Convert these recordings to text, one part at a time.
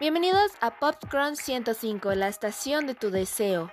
Bienvenidos a Popcorn 105, la estación de tu deseo.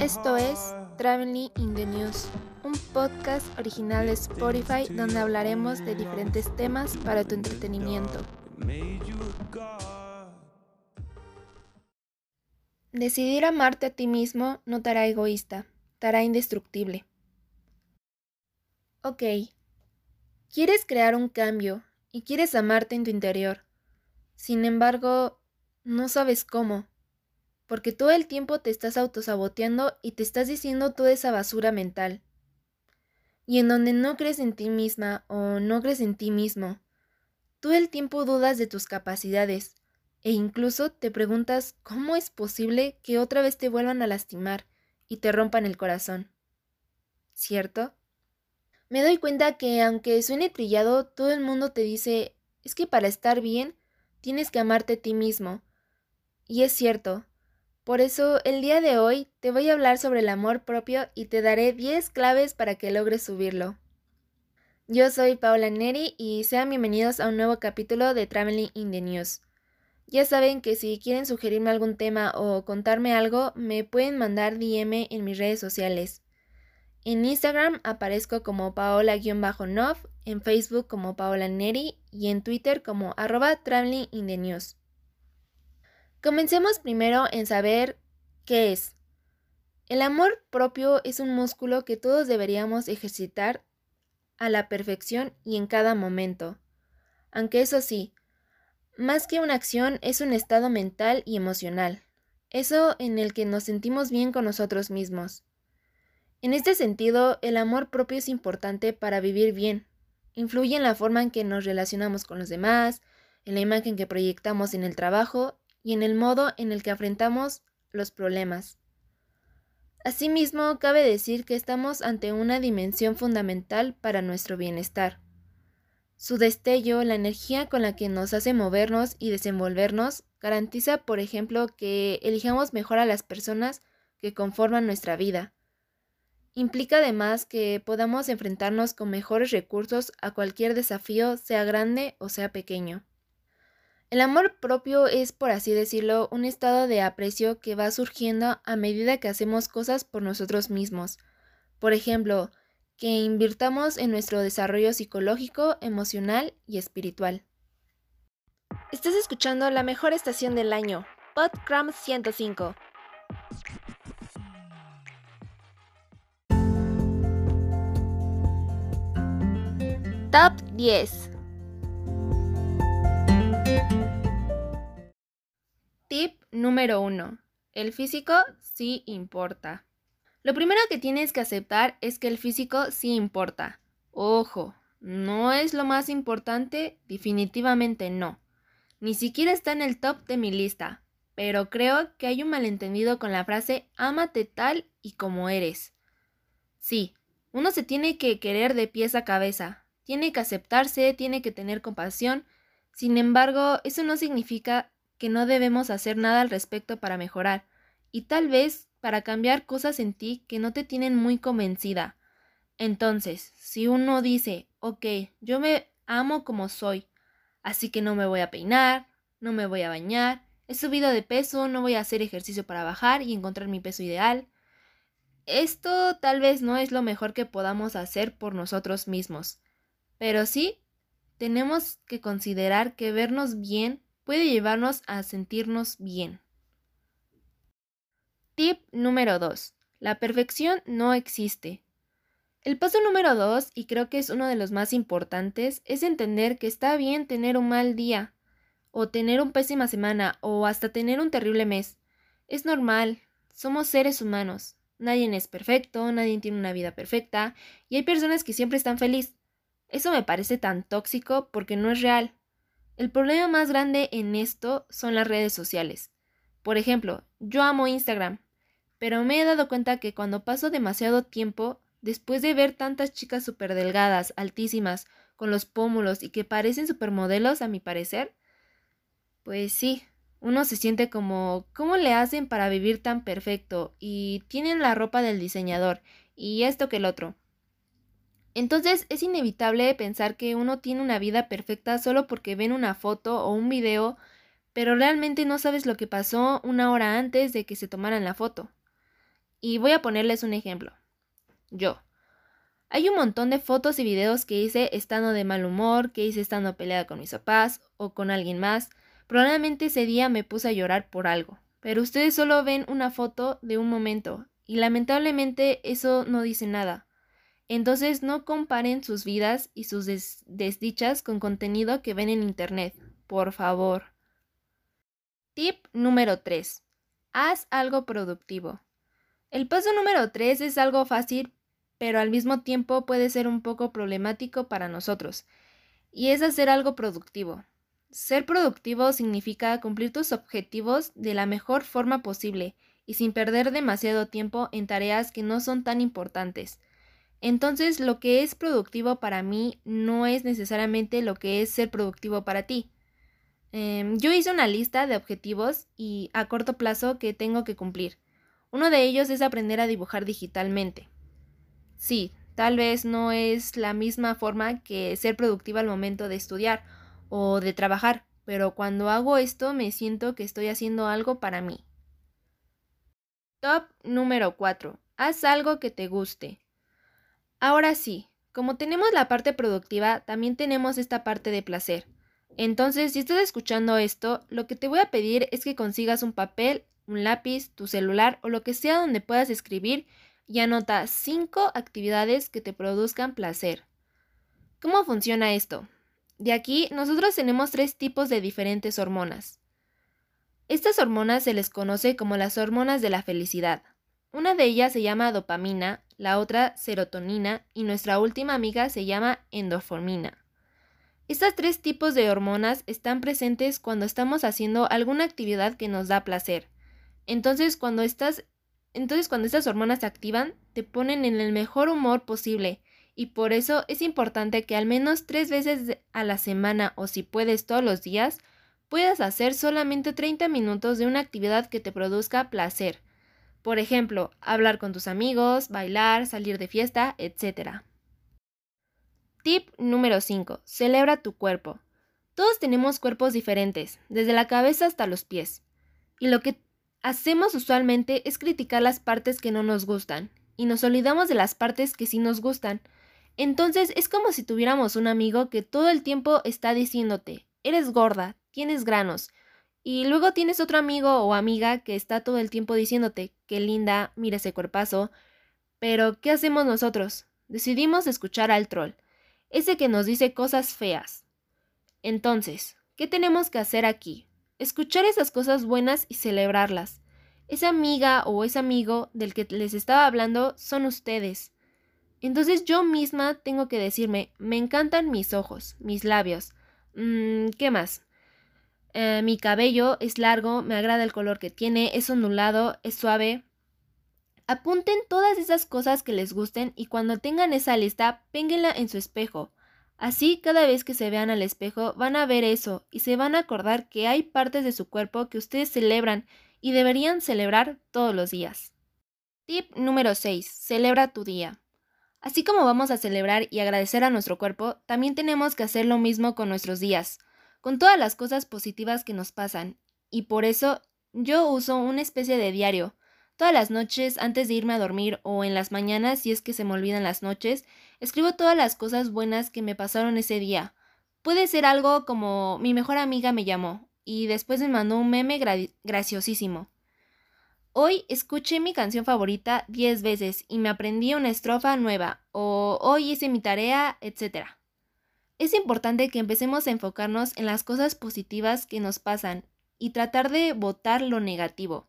Esto es Traveling in the News, un podcast original de Spotify donde hablaremos de diferentes temas para tu entretenimiento. Decidir amarte a ti mismo no te hará egoísta, te hará indestructible. Ok, quieres crear un cambio y quieres amarte en tu interior. Sin embargo, no sabes cómo, porque todo el tiempo te estás autosaboteando y te estás diciendo toda esa basura mental. Y en donde no crees en ti misma o no crees en ti mismo, todo el tiempo dudas de tus capacidades e incluso te preguntas cómo es posible que otra vez te vuelvan a lastimar y te rompan el corazón. ¿Cierto? Me doy cuenta que aunque suene trillado, todo el mundo te dice, es que para estar bien, tienes que amarte a ti mismo. Y es cierto. Por eso, el día de hoy te voy a hablar sobre el amor propio y te daré 10 claves para que logres subirlo. Yo soy Paula Neri y sean bienvenidos a un nuevo capítulo de Traveling in the News. Ya saben que si quieren sugerirme algún tema o contarme algo, me pueden mandar DM en mis redes sociales. En Instagram aparezco como paola-nov, en Facebook como Paola Neri y en Twitter como arroba traveling in the news. Comencemos primero en saber qué es. El amor propio es un músculo que todos deberíamos ejercitar a la perfección y en cada momento. Aunque eso sí, más que una acción es un estado mental y emocional, eso en el que nos sentimos bien con nosotros mismos. En este sentido, el amor propio es importante para vivir bien. Influye en la forma en que nos relacionamos con los demás, en la imagen que proyectamos en el trabajo y en el modo en el que afrontamos los problemas. Asimismo, cabe decir que estamos ante una dimensión fundamental para nuestro bienestar. Su destello, la energía con la que nos hace movernos y desenvolvernos, garantiza, por ejemplo, que elijamos mejor a las personas que conforman nuestra vida Implica además que podamos enfrentarnos con mejores recursos a cualquier desafío, sea grande o sea pequeño. El amor propio es, por así decirlo, un estado de aprecio que va surgiendo a medida que hacemos cosas por nosotros mismos. Por ejemplo, que invirtamos en nuestro desarrollo psicológico, emocional y espiritual. Estás escuchando la mejor estación del año, Podcram 105. Top 10 Tip número 1. El físico sí importa. Lo primero que tienes que aceptar es que el físico sí importa. Ojo, no es lo más importante, definitivamente no. Ni siquiera está en el top de mi lista, pero creo que hay un malentendido con la frase ámate tal y como eres. Sí, uno se tiene que querer de pies a cabeza, tiene que aceptarse, tiene que tener compasión. Sin embargo, eso no significa que no debemos hacer nada al respecto para mejorar, y tal vez para cambiar cosas en ti que no te tienen muy convencida. Entonces, si uno dice, ok, yo me amo como soy, así que no me voy a peinar, no me voy a bañar, he subido de peso, no voy a hacer ejercicio para bajar y encontrar mi peso ideal. Esto tal vez no es lo mejor que podamos hacer por nosotros mismos. Pero sí, tenemos que considerar que vernos bien puede llevarnos a sentirnos bien. Tip número 2. La perfección no existe. El paso número 2, y creo que es uno de los más importantes, es entender que está bien tener un mal día, o tener una pésima semana, o hasta tener un terrible mes. Es normal, somos seres humanos. Nadie es perfecto, nadie tiene una vida perfecta, y hay personas que siempre están felices. Eso me parece tan tóxico porque no es real. El problema más grande en esto son las redes sociales. Por ejemplo, yo amo Instagram, pero me he dado cuenta que cuando paso demasiado tiempo, después de ver tantas chicas súper delgadas, altísimas, con los pómulos y que parecen supermodelos a mi parecer, pues sí, uno se siente como, ¿cómo le hacen para vivir tan perfecto? Y tienen la ropa del diseñador, y esto que el otro. Entonces es inevitable pensar que uno tiene una vida perfecta solo porque ven una foto o un video, pero realmente no sabes lo que pasó una hora antes de que se tomaran la foto. Y voy a ponerles un ejemplo. Yo. Hay un montón de fotos y videos que hice estando de mal humor, que hice estando peleada con mis papás o con alguien más. Probablemente ese día me puse a llorar por algo, pero ustedes solo ven una foto de un momento y lamentablemente eso no dice nada. Entonces no comparen sus vidas y sus desdichas con contenido que ven en Internet, por favor. Tip número 3. Haz algo productivo. El paso número 3 es algo fácil, pero al mismo tiempo puede ser un poco problemático para nosotros, y es hacer algo productivo. Ser productivo significa cumplir tus objetivos de la mejor forma posible y sin perder demasiado tiempo en tareas que no son tan importantes. Entonces, lo que es productivo para mí no es necesariamente lo que es ser productivo para ti. Em, yo hice una lista de objetivos y a corto plazo que tengo que cumplir. Uno de ellos es aprender a dibujar digitalmente. Sí, tal vez no es la misma forma que ser productiva al momento de estudiar o de trabajar, pero cuando hago esto me siento que estoy haciendo algo para mí. Top número 4. Haz algo que te guste. Ahora sí, como tenemos la parte productiva, también tenemos esta parte de placer. Entonces, si estás escuchando esto, lo que te voy a pedir es que consigas un papel, un lápiz, tu celular o lo que sea donde puedas escribir y anota 5 actividades que te produzcan placer. ¿Cómo funciona esto? De aquí, nosotros tenemos tres tipos de diferentes hormonas. Estas hormonas se les conoce como las hormonas de la felicidad. Una de ellas se llama dopamina, la otra serotonina y nuestra última amiga se llama endorfina. Estos tres tipos de hormonas están presentes cuando estamos haciendo alguna actividad que nos da placer. Entonces cuando, estas, entonces, cuando estas hormonas se activan, te ponen en el mejor humor posible y por eso es importante que al menos tres veces a la semana o si puedes todos los días, puedas hacer solamente 30 minutos de una actividad que te produzca placer por ejemplo, hablar con tus amigos, bailar, salir de fiesta, etc. Tip número 5. Celebra tu cuerpo. Todos tenemos cuerpos diferentes, desde la cabeza hasta los pies. Y lo que hacemos usualmente es criticar las partes que no nos gustan, y nos olvidamos de las partes que sí nos gustan. Entonces es como si tuviéramos un amigo que todo el tiempo está diciéndote, eres gorda, tienes granos, y luego tienes otro amigo o amiga que está todo el tiempo diciéndote, qué linda, mira ese cuerpazo. Pero, ¿qué hacemos nosotros? Decidimos escuchar al troll, ese que nos dice cosas feas. Entonces, ¿qué tenemos que hacer aquí? Escuchar esas cosas buenas y celebrarlas. Esa amiga o ese amigo del que les estaba hablando son ustedes. Entonces yo misma tengo que decirme, me encantan mis ojos, mis labios. Mm, ¿Qué más? Eh, mi cabello es largo, me agrada el color que tiene, es ondulado, es suave. Apunten todas esas cosas que les gusten y cuando tengan esa lista, pénguenla en su espejo. Así, cada vez que se vean al espejo, van a ver eso y se van a acordar que hay partes de su cuerpo que ustedes celebran y deberían celebrar todos los días. Tip número 6. Celebra tu día. Así como vamos a celebrar y agradecer a nuestro cuerpo, también tenemos que hacer lo mismo con nuestros días con todas las cosas positivas que nos pasan, y por eso yo uso una especie de diario. Todas las noches, antes de irme a dormir o en las mañanas, si es que se me olvidan las noches, escribo todas las cosas buenas que me pasaron ese día. Puede ser algo como mi mejor amiga me llamó y después me mandó un meme graciosísimo. Hoy escuché mi canción favorita 10 veces y me aprendí una estrofa nueva, o hoy hice mi tarea, etcétera. Es importante que empecemos a enfocarnos en las cosas positivas que nos pasan y tratar de votar lo negativo.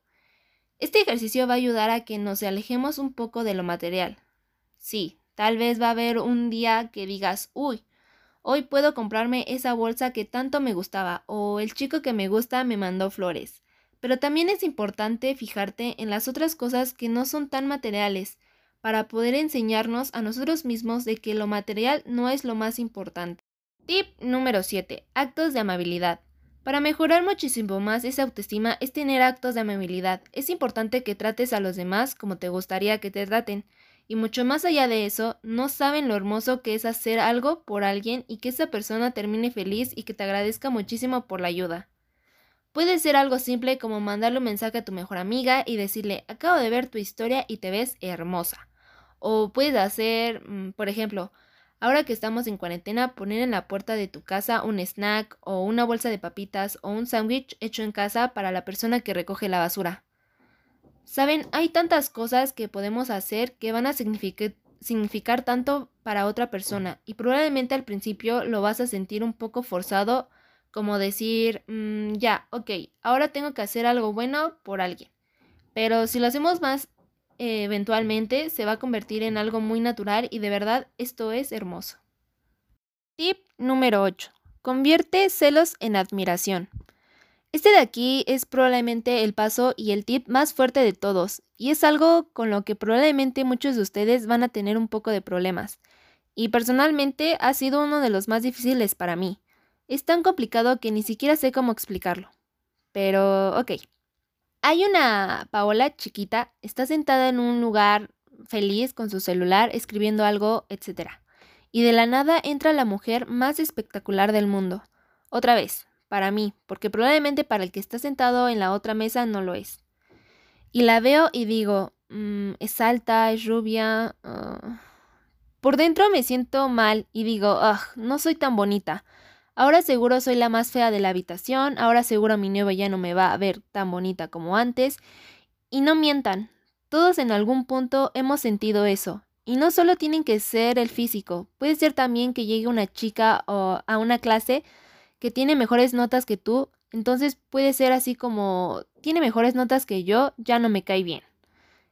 Este ejercicio va a ayudar a que nos alejemos un poco de lo material. Sí, tal vez va a haber un día que digas, uy, hoy puedo comprarme esa bolsa que tanto me gustaba o el chico que me gusta me mandó flores. Pero también es importante fijarte en las otras cosas que no son tan materiales para poder enseñarnos a nosotros mismos de que lo material no es lo más importante. Tip número 7. Actos de amabilidad. Para mejorar muchísimo más esa autoestima es tener actos de amabilidad. Es importante que trates a los demás como te gustaría que te traten. Y mucho más allá de eso, no saben lo hermoso que es hacer algo por alguien y que esa persona termine feliz y que te agradezca muchísimo por la ayuda. Puede ser algo simple como mandarle un mensaje a tu mejor amiga y decirle, acabo de ver tu historia y te ves hermosa. O puedes hacer, mm, por ejemplo, ahora que estamos en cuarentena, poner en la puerta de tu casa un snack o una bolsa de papitas o un sándwich hecho en casa para la persona que recoge la basura. Saben, hay tantas cosas que podemos hacer que van a significar, significar tanto para otra persona y probablemente al principio lo vas a sentir un poco forzado como decir, mm, ya, ok, ahora tengo que hacer algo bueno por alguien. Pero si lo hacemos más eh, eventualmente, se va a convertir en algo muy natural y de verdad esto es hermoso. Tip número 8. Convierte celos en admiración. Este de aquí es probablemente el paso y el tip más fuerte de todos, y es algo con lo que probablemente muchos de ustedes van a tener un poco de problemas. Y personalmente ha sido uno de los más difíciles para mí. Es tan complicado que ni siquiera sé cómo explicarlo. Pero, ok. Hay una Paola chiquita, está sentada en un lugar feliz con su celular, escribiendo algo, etc. Y de la nada entra la mujer más espectacular del mundo. Otra vez, para mí, porque probablemente para el que está sentado en la otra mesa no lo es. Y la veo y digo, mm, es alta, es rubia. Ah". Por dentro me siento mal y digo, no soy tan bonita. Ahora seguro soy la más fea de la habitación, ahora seguro mi nueva ya no me va a ver tan bonita como antes. Y no mientan, todos en algún punto hemos sentido eso. Y no solo tienen que ser el físico, puede ser también que llegue una chica o a una clase que tiene mejores notas que tú, entonces puede ser así como tiene mejores notas que yo, ya no me cae bien.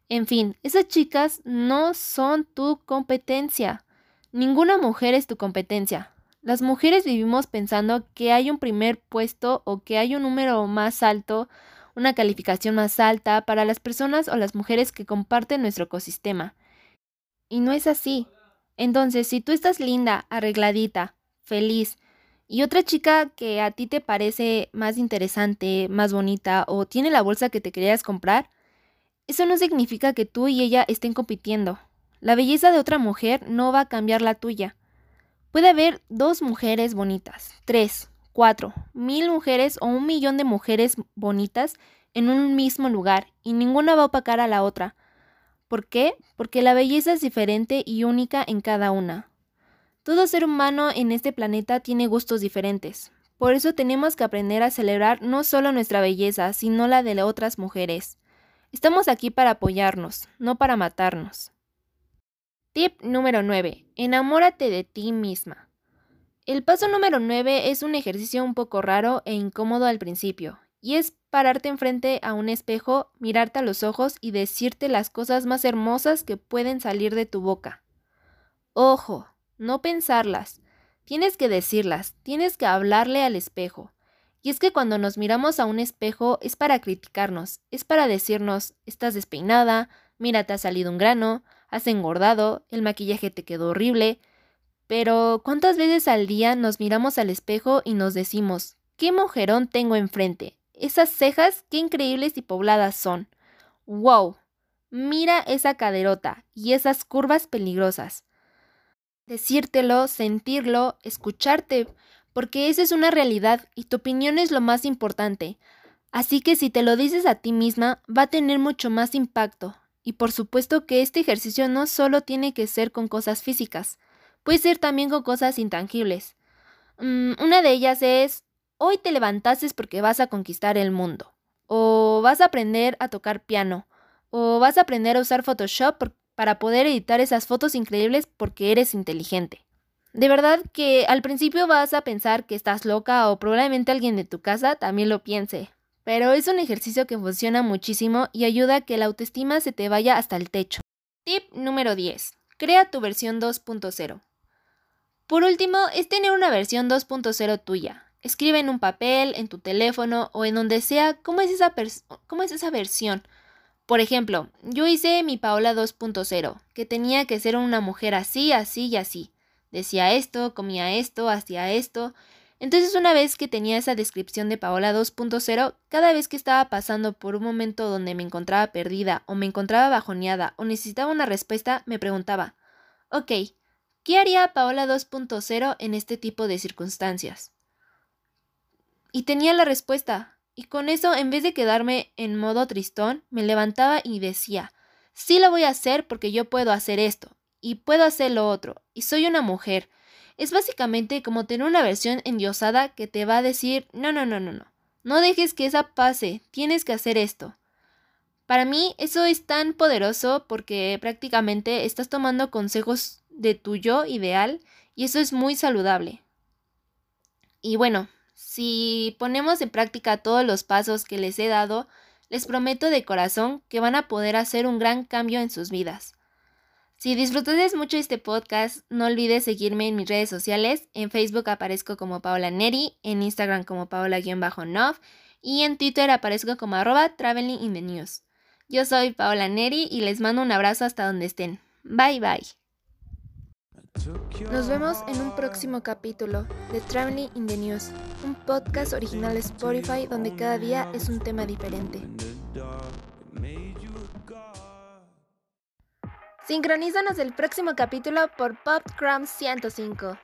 En fin, esas chicas no son tu competencia. Ninguna mujer es tu competencia. Las mujeres vivimos pensando que hay un primer puesto o que hay un número más alto, una calificación más alta para las personas o las mujeres que comparten nuestro ecosistema. Y no es así. Entonces, si tú estás linda, arregladita, feliz, y otra chica que a ti te parece más interesante, más bonita o tiene la bolsa que te querías comprar, eso no significa que tú y ella estén compitiendo. La belleza de otra mujer no va a cambiar la tuya. Puede haber dos mujeres bonitas, tres, cuatro, mil mujeres o un millón de mujeres bonitas en un mismo lugar y ninguna va a opacar a la otra. ¿Por qué? Porque la belleza es diferente y única en cada una. Todo ser humano en este planeta tiene gustos diferentes. Por eso tenemos que aprender a celebrar no solo nuestra belleza, sino la de otras mujeres. Estamos aquí para apoyarnos, no para matarnos. Tip número 9. Enamórate de ti misma. El paso número 9 es un ejercicio un poco raro e incómodo al principio, y es pararte enfrente a un espejo, mirarte a los ojos y decirte las cosas más hermosas que pueden salir de tu boca. Ojo, no pensarlas. Tienes que decirlas, tienes que hablarle al espejo. Y es que cuando nos miramos a un espejo es para criticarnos, es para decirnos, estás despeinada, mira, te ha salido un grano, has engordado, el maquillaje te quedó horrible. Pero, ¿cuántas veces al día nos miramos al espejo y nos decimos, qué mujerón tengo enfrente? Esas cejas, qué increíbles y pobladas son. ¡Wow! Mira esa caderota y esas curvas peligrosas. Decírtelo, sentirlo, escucharte, porque esa es una realidad y tu opinión es lo más importante. Así que si te lo dices a ti misma, va a tener mucho más impacto, y por supuesto que este ejercicio no solo tiene que ser con cosas físicas, puede ser también con cosas intangibles. Mm, una de ellas es, hoy te levantases porque vas a conquistar el mundo, o vas a aprender a tocar piano, o vas a aprender a usar Photoshop para poder editar esas fotos increíbles porque eres inteligente. De verdad que al principio vas a pensar que estás loca o probablemente alguien de tu casa también lo piense, pero es un ejercicio que funciona muchísimo y ayuda a que la autoestima se te vaya hasta el techo. Tip número 10. Crea tu versión 2.0. Por último, es tener una versión 2.0 tuya. Escribe en un papel, en tu teléfono o en donde sea cómo es esa, cómo es esa versión. Por ejemplo, yo hice mi Paola 2.0, que tenía que ser una mujer así, así y así. Decía esto, comía esto, hacía esto, Entonces una vez que tenía esa descripción de Paola 2.0, cada vez que estaba pasando por un momento donde me encontraba perdida o me encontraba bajoneada o necesitaba una respuesta, me preguntaba, ok, ¿qué haría Paola 2.0 en este tipo de circunstancias? Y tenía la respuesta, y con eso, en vez de quedarme en modo tristón, me levantaba y decía, sí lo voy a hacer porque yo puedo hacer esto, y puedo hacer lo otro, y soy una mujer, es básicamente como tener una versión endiosada que te va a decir, no, no, no, no, no, no dejes que esa pase, tienes que hacer esto. Para mí eso es tan poderoso porque prácticamente estás tomando consejos de tu yo ideal y eso es muy saludable. Y bueno, si ponemos en práctica todos los pasos que les he dado, les prometo de corazón que van a poder hacer un gran cambio en sus vidas. Si disfrutaste mucho este podcast, no olvides seguirme en mis redes sociales. En Facebook aparezco como Paola Neri, en Instagram como Paola-Nov y en Twitter aparezco como arroba Traveling in the News. Yo soy Paola Neri y les mando un abrazo hasta donde estén. Bye bye. Nos vemos en un próximo capítulo de Traveling in the News, un podcast original de Spotify donde cada día es un tema diferente. Sincronízanos el próximo capítulo por PopCrum 105.